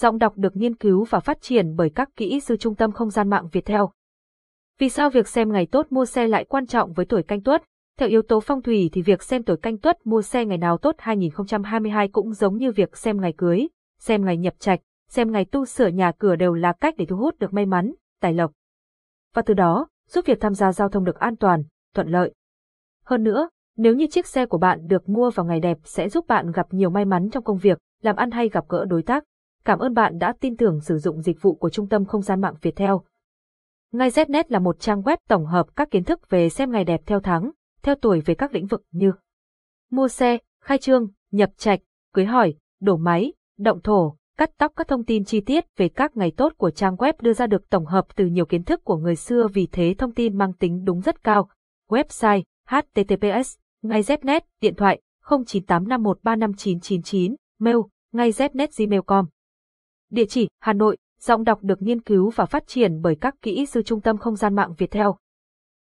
Giọng đọc được nghiên cứu và phát triển bởi các kỹ sư Trung tâm Không gian mạng Việt Theo. Vì sao việc xem ngày tốt mua xe lại quan trọng với tuổi canh tuất? Theo yếu tố phong thủy thì việc xem tuổi canh tuất mua xe ngày nào tốt 2022 cũng giống như việc xem ngày cưới, xem ngày nhập trạch, xem ngày tu sửa nhà cửa đều là cách để thu hút được may mắn, tài lộc. Và từ đó, giúp việc tham gia giao thông được an toàn, thuận lợi. Hơn nữa, nếu như chiếc xe của bạn được mua vào ngày đẹp sẽ giúp bạn gặp nhiều may mắn trong công việc, làm ăn hay gặp gỡ đối tác. Cảm ơn bạn đã tin tưởng sử dụng dịch vụ của Trung tâm Không gian mạng Việt Theo. Ngay Znet là một trang web tổng hợp các kiến thức về xem ngày đẹp theo tháng, theo tuổi về các lĩnh vực như mua xe, khai trương, nhập trạch, cưới hỏi, đổ máy, động thổ, cắt tóc các thông tin chi tiết về các ngày tốt của trang web đưa ra được tổng hợp từ nhiều kiến thức của người xưa vì thế thông tin mang tính đúng rất cao. Website https ngay Znet điện thoại 0985135999 mail ngay Znet gmail.com Địa chỉ Hà Nội, giọng đọc được nghiên cứu và phát triển bởi các kỹ sư Trung tâm Không gian mạng Việt Theo.